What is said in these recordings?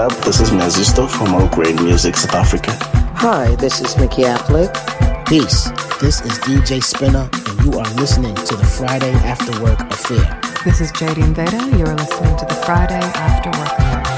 what up? This is Mazisto from All Great Music South Africa. Hi, this is Mickey Affleck. Peace. This is DJ Spinner, and you are listening to the Friday After Work Affair. This is Jadine Veda. You are listening to the Friday After Work Affair.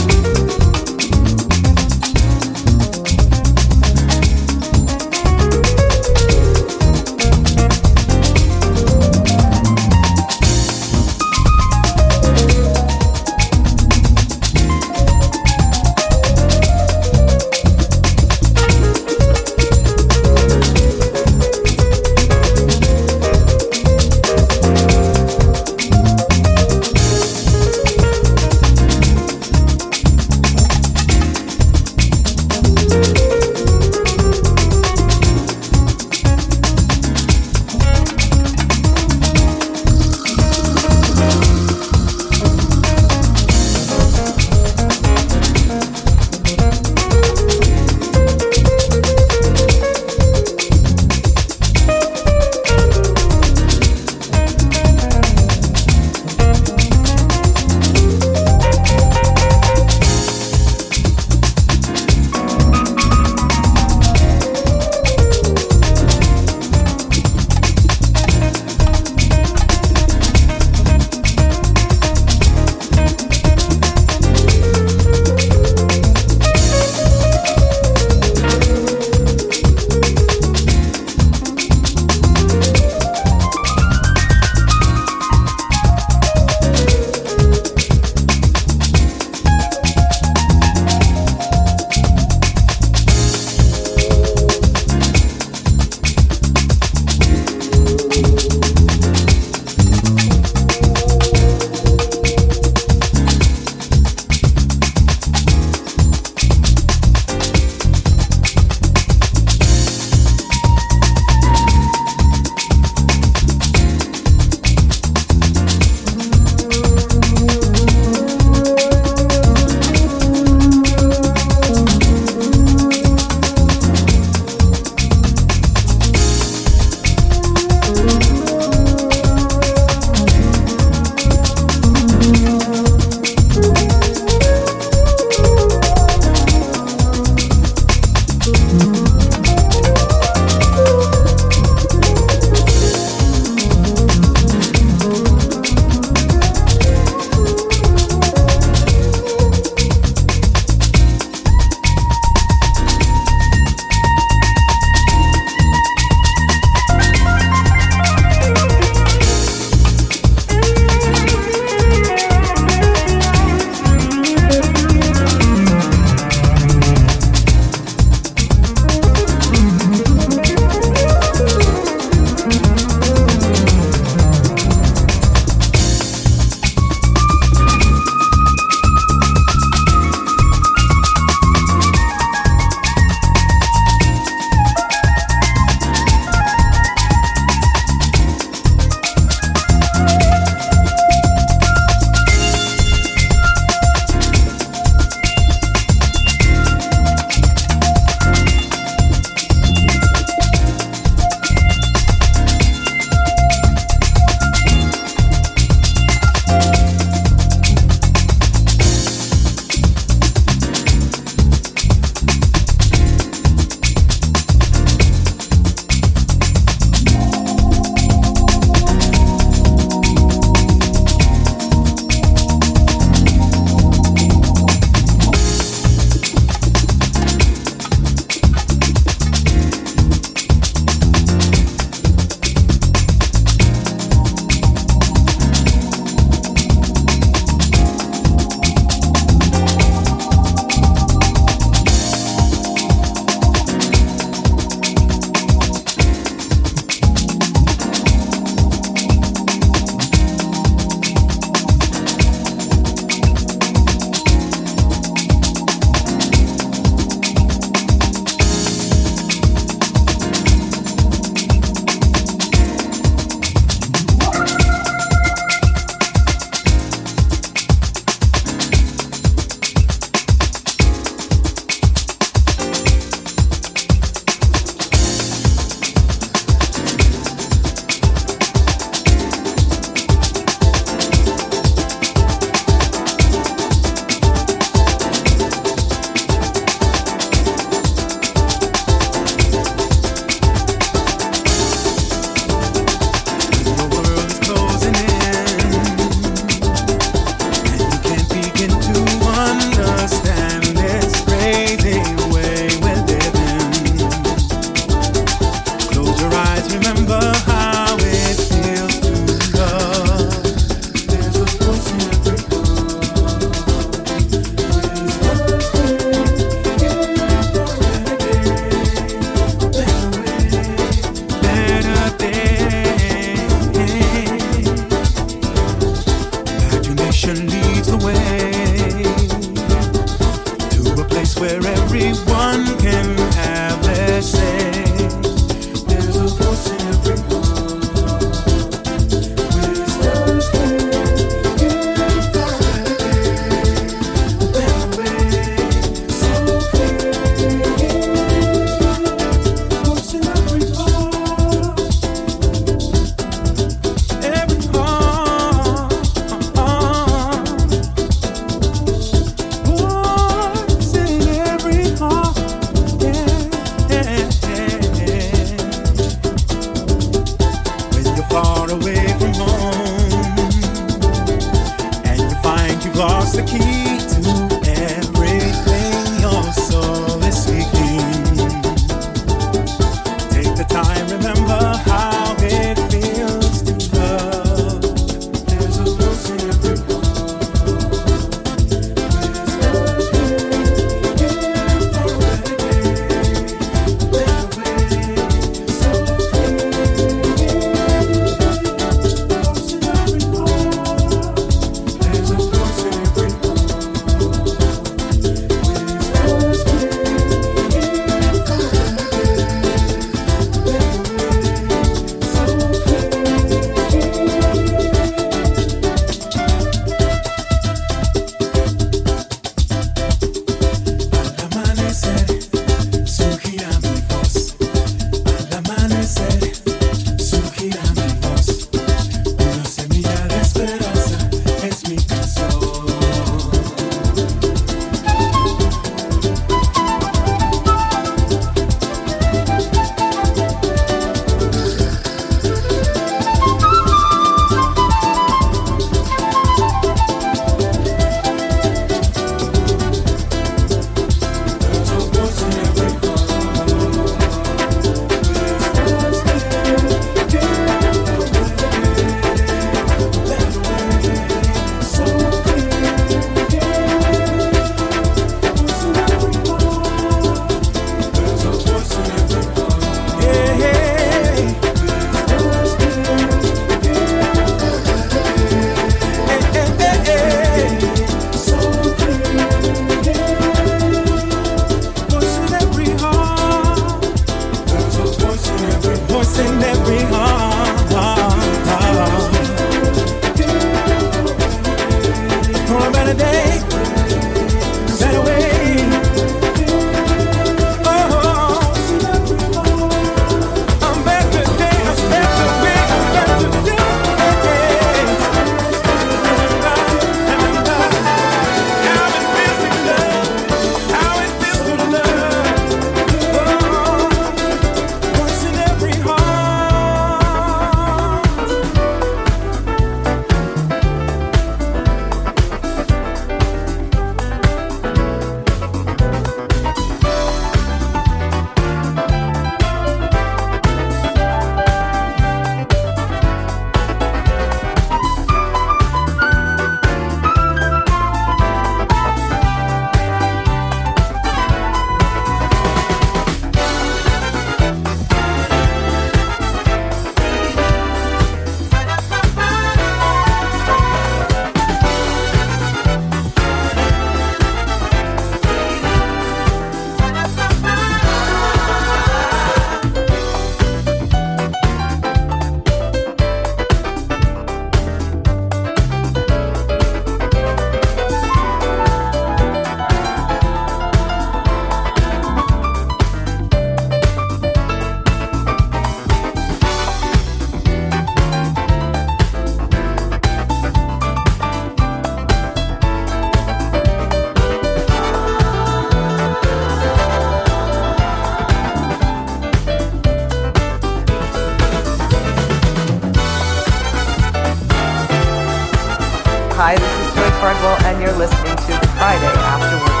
Hi, this is Joi Cardwell, and you're listening to Friday Afternoon.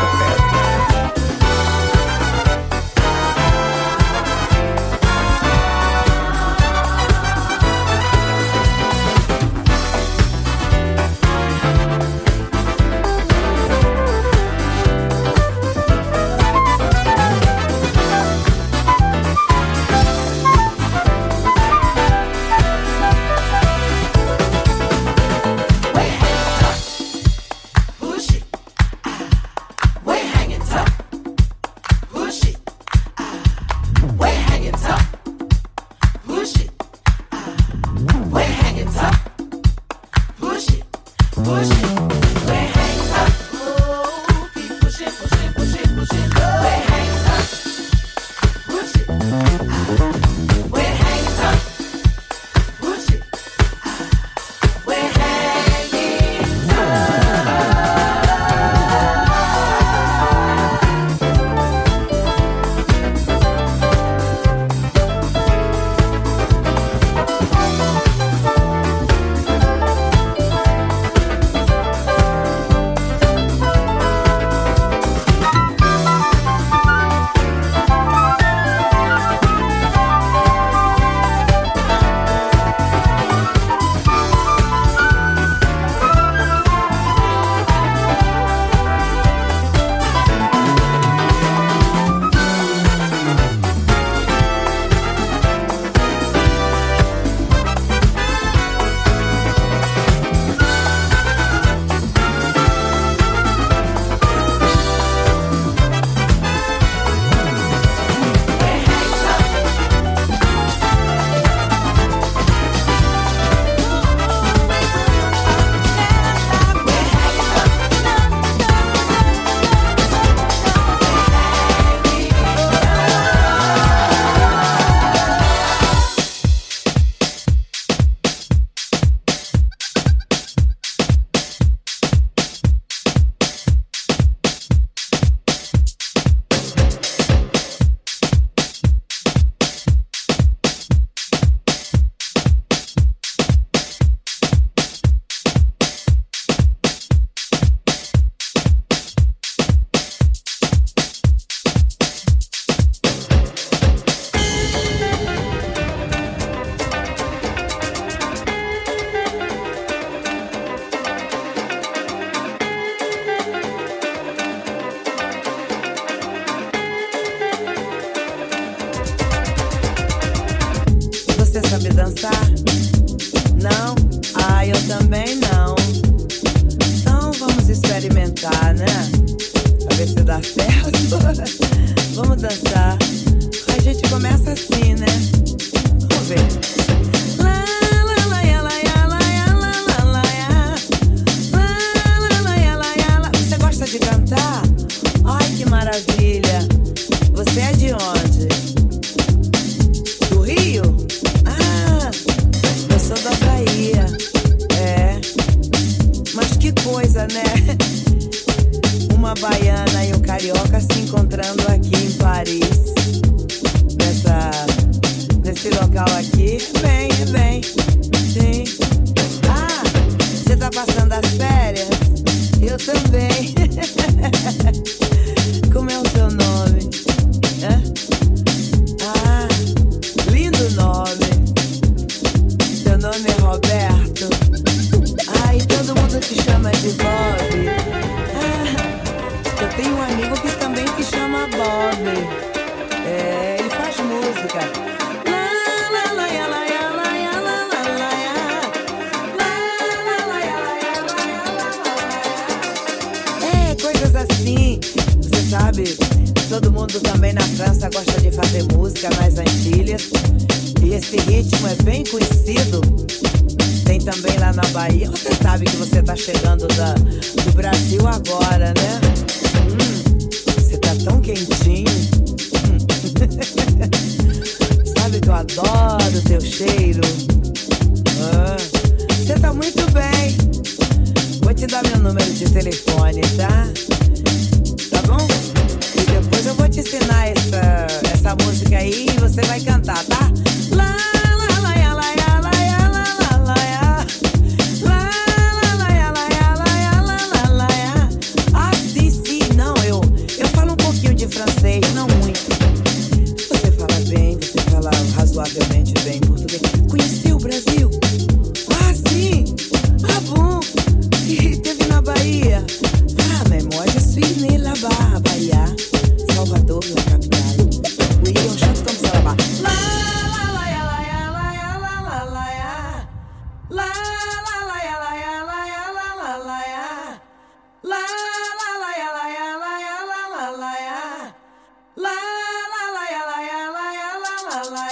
my life.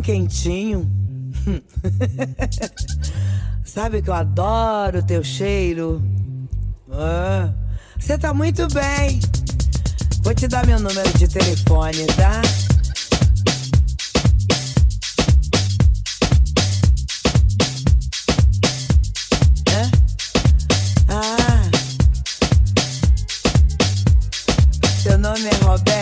quentinho. Sabe que eu adoro o teu cheiro. Você ah, tá muito bem. Vou te dar meu número de telefone, tá? É? Ah, seu nome é Roberto.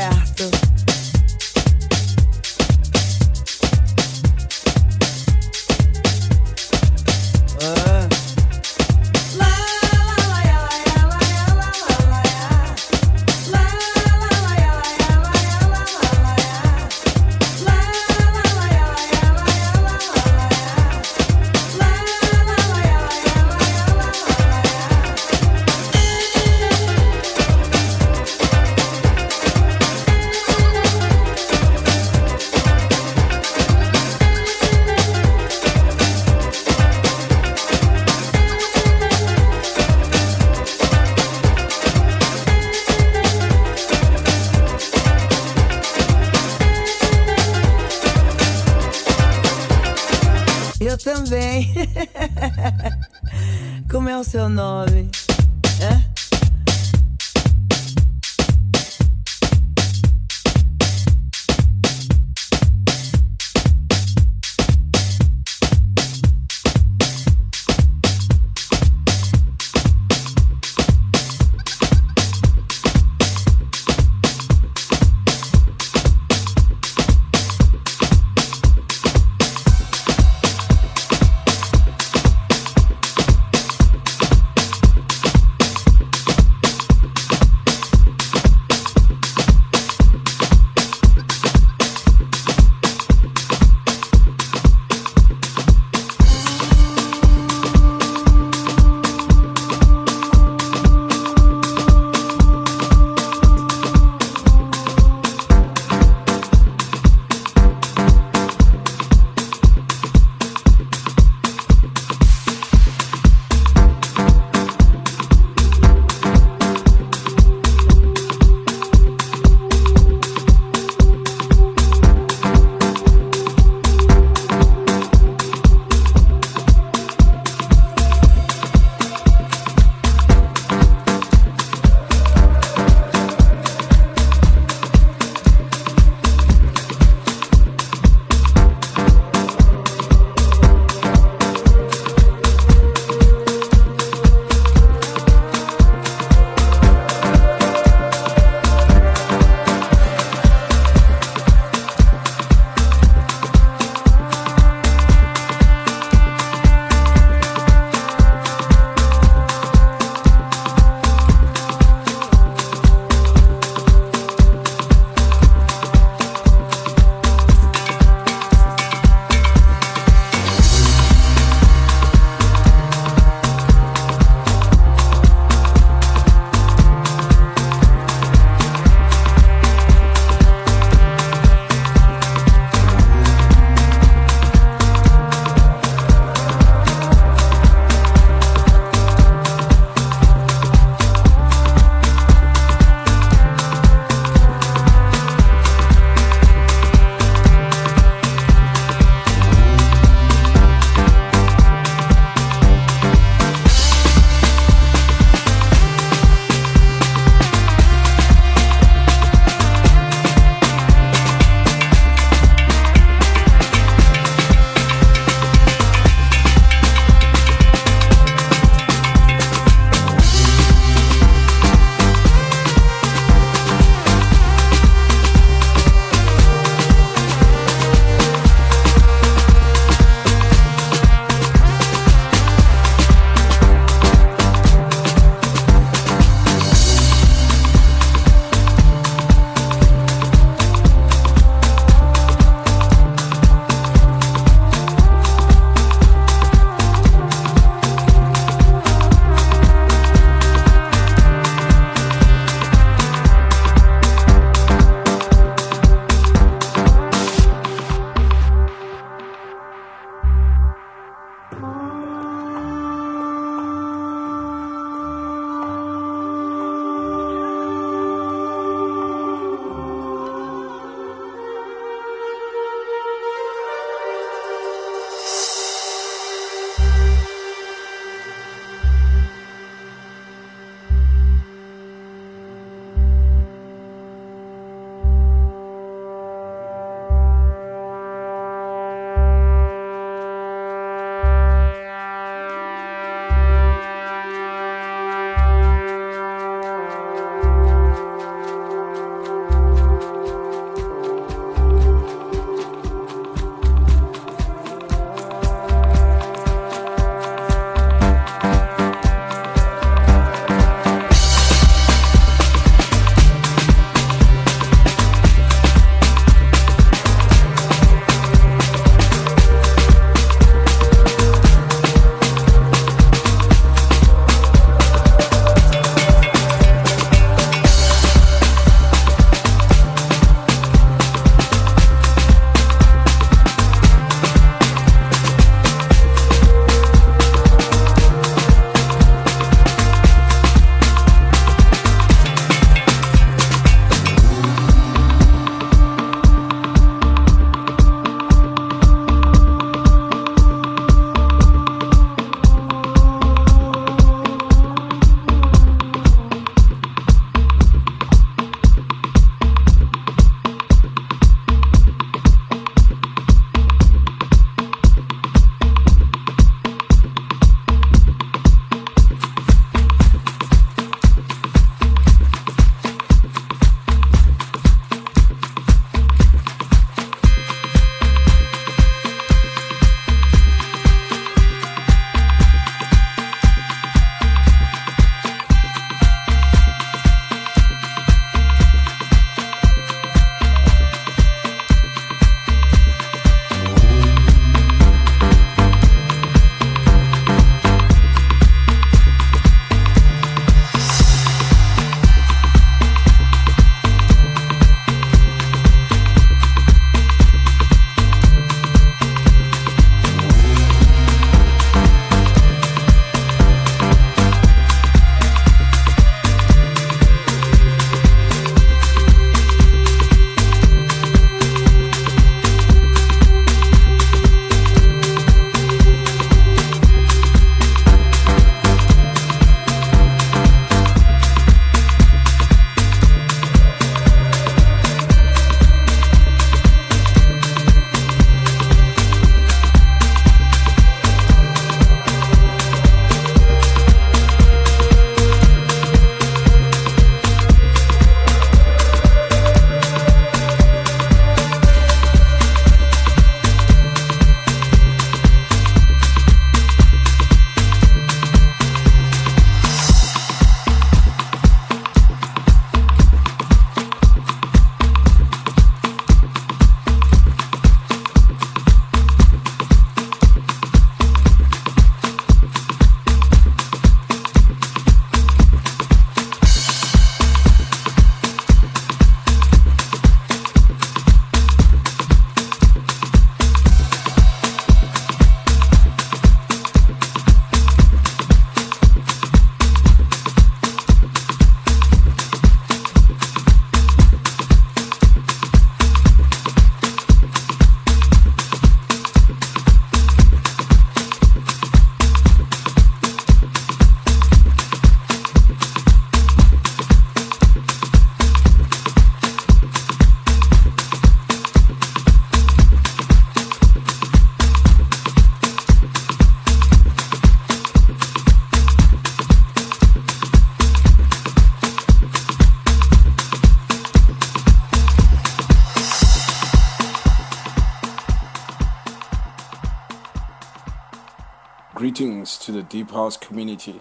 Deep House community.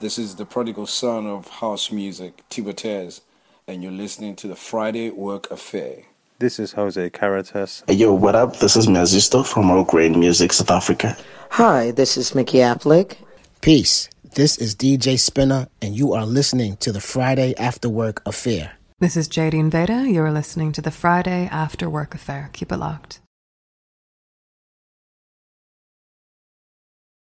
This is the prodigal son of house music, Tibetez, and you're listening to the Friday Work Affair. This is Jose Caritas. Hey, yo, what up? This is Mazisto from All Grain Music, South Africa. Hi, this is Mickey Affleck. Peace. This is DJ Spinna, and you are listening to the Friday After Work Affair. This is Jaidene Veda. You're listening to the Friday After Work Affair. Keep it locked.